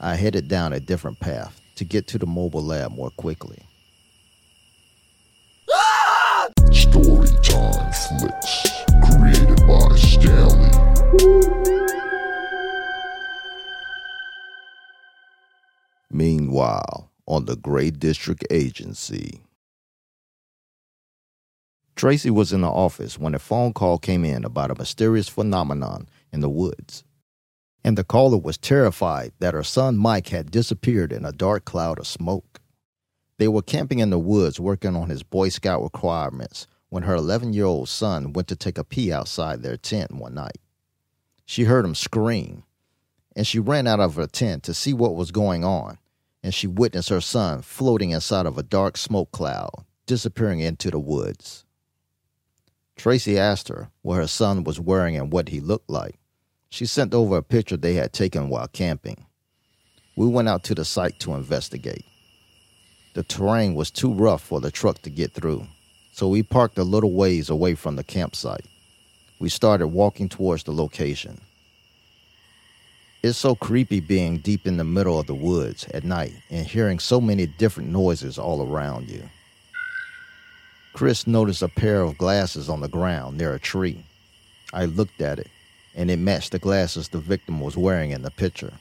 I headed down a different path to get to the mobile lab more quickly. Storytime Flicks, created by Stanley. Meanwhile, on the Gray District Agency, Tracy was in the office when a phone call came in about a mysterious phenomenon in the woods. And the caller was terrified that her son Mike had disappeared in a dark cloud of smoke. They were camping in the woods working on his Boy Scout requirements when her 11 year old son went to take a pee outside their tent one night. She heard him scream, and she ran out of her tent to see what was going on, and she witnessed her son floating inside of a dark smoke cloud, disappearing into the woods. Tracy asked her what her son was wearing and what he looked like. She sent over a picture they had taken while camping. We went out to the site to investigate. The terrain was too rough for the truck to get through, so we parked a little ways away from the campsite. We started walking towards the location. It's so creepy being deep in the middle of the woods at night and hearing so many different noises all around you. Chris noticed a pair of glasses on the ground near a tree. I looked at it, and it matched the glasses the victim was wearing in the picture.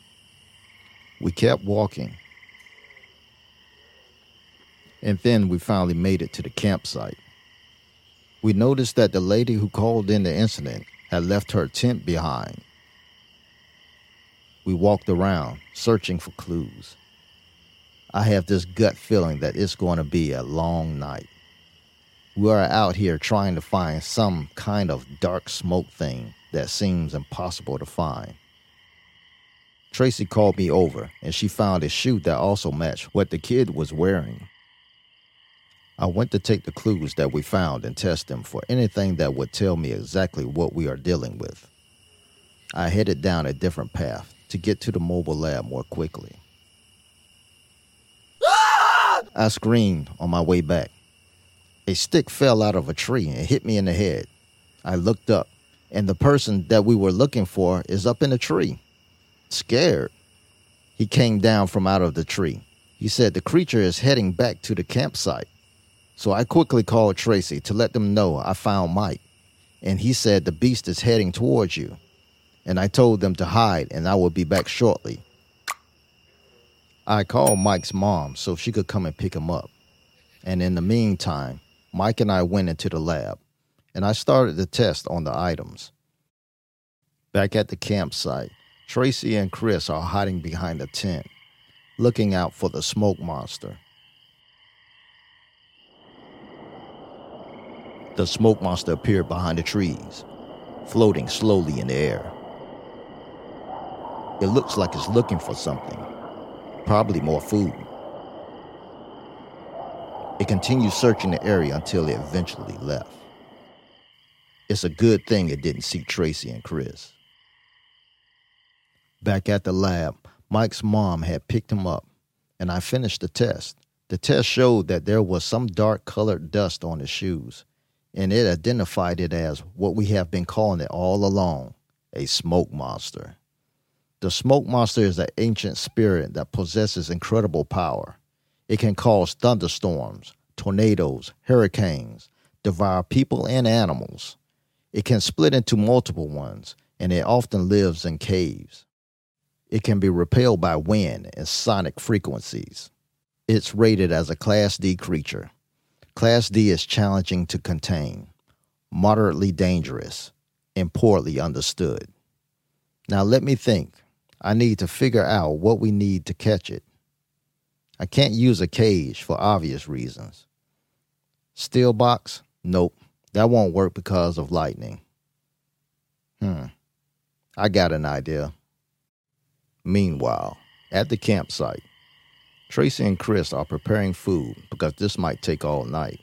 We kept walking. And then we finally made it to the campsite. We noticed that the lady who called in the incident had left her tent behind. We walked around, searching for clues. I have this gut feeling that it's going to be a long night. We are out here trying to find some kind of dark smoke thing that seems impossible to find. Tracy called me over and she found a shoe that also matched what the kid was wearing. I went to take the clues that we found and test them for anything that would tell me exactly what we are dealing with. I headed down a different path to get to the mobile lab more quickly. I screamed on my way back. A stick fell out of a tree and hit me in the head. I looked up, and the person that we were looking for is up in the tree. Scared. He came down from out of the tree. He said the creature is heading back to the campsite. So I quickly called Tracy to let them know I found Mike. And he said the beast is heading towards you. And I told them to hide and I would be back shortly. I called Mike's mom so she could come and pick him up. And in the meantime, Mike and I went into the lab and I started the test on the items. Back at the campsite, Tracy and Chris are hiding behind a tent, looking out for the smoke monster. The smoke monster appeared behind the trees, floating slowly in the air. It looks like it's looking for something, probably more food. It continued searching the area until it eventually left. It's a good thing it didn't see Tracy and Chris. Back at the lab, Mike's mom had picked him up, and I finished the test. The test showed that there was some dark colored dust on his shoes, and it identified it as what we have been calling it all along a smoke monster. The smoke monster is an ancient spirit that possesses incredible power. It can cause thunderstorms, tornadoes, hurricanes, devour people and animals. It can split into multiple ones, and it often lives in caves. It can be repelled by wind and sonic frequencies. It's rated as a Class D creature. Class D is challenging to contain, moderately dangerous, and poorly understood. Now let me think. I need to figure out what we need to catch it. I can't use a cage for obvious reasons. Steel box? Nope. That won't work because of lightning. Hmm. I got an idea. Meanwhile, at the campsite, Tracy and Chris are preparing food because this might take all night.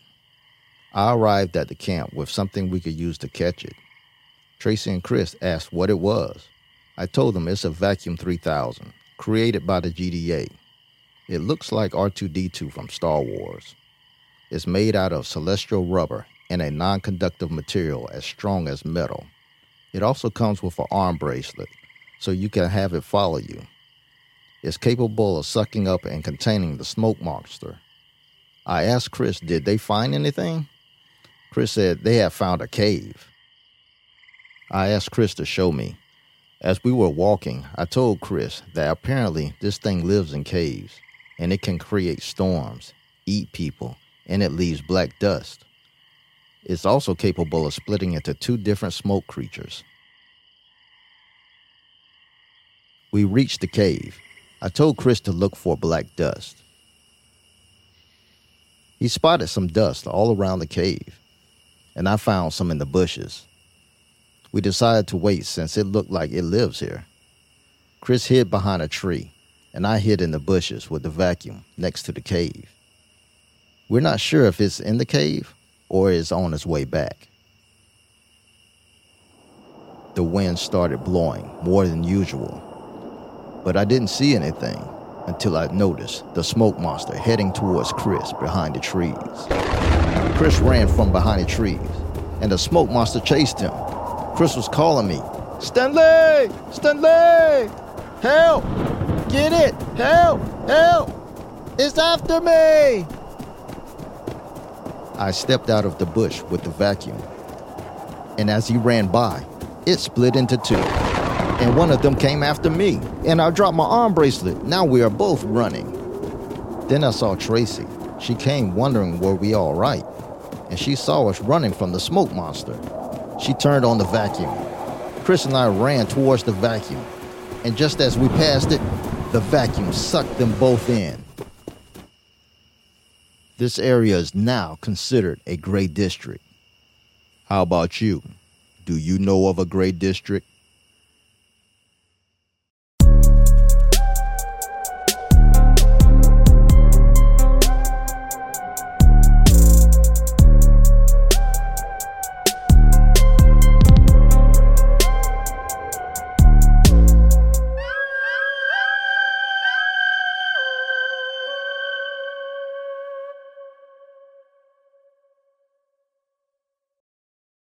I arrived at the camp with something we could use to catch it. Tracy and Chris asked what it was. I told them it's a Vacuum 3000, created by the GDA. It looks like R2D2 from Star Wars. It's made out of celestial rubber and a non conductive material as strong as metal. It also comes with an arm bracelet, so you can have it follow you. It's capable of sucking up and containing the smoke monster. I asked Chris, did they find anything? Chris said they had found a cave. I asked Chris to show me. As we were walking, I told Chris that apparently this thing lives in caves and it can create storms, eat people, and it leaves black dust. It's also capable of splitting into two different smoke creatures. We reached the cave. I told Chris to look for black dust. He spotted some dust all around the cave, and I found some in the bushes. We decided to wait since it looked like it lives here. Chris hid behind a tree, and I hid in the bushes with the vacuum next to the cave. We're not sure if it's in the cave or is on its way back. The wind started blowing more than usual, but I didn't see anything until I noticed the smoke monster heading towards Chris behind the trees. Chris ran from behind the trees, and the smoke monster chased him. Chris was calling me, Stanley! Stanley! Help! Get it! Help! Help! It's after me! I stepped out of the bush with the vacuum, and as he ran by, it split into two. And one of them came after me, and I dropped my arm bracelet. Now we are both running. Then I saw Tracy. She came wondering were we all right, and she saw us running from the smoke monster. She turned on the vacuum. Chris and I ran towards the vacuum, and just as we passed it, the vacuum sucked them both in. This area is now considered a gray district. How about you? Do you know of a gray district?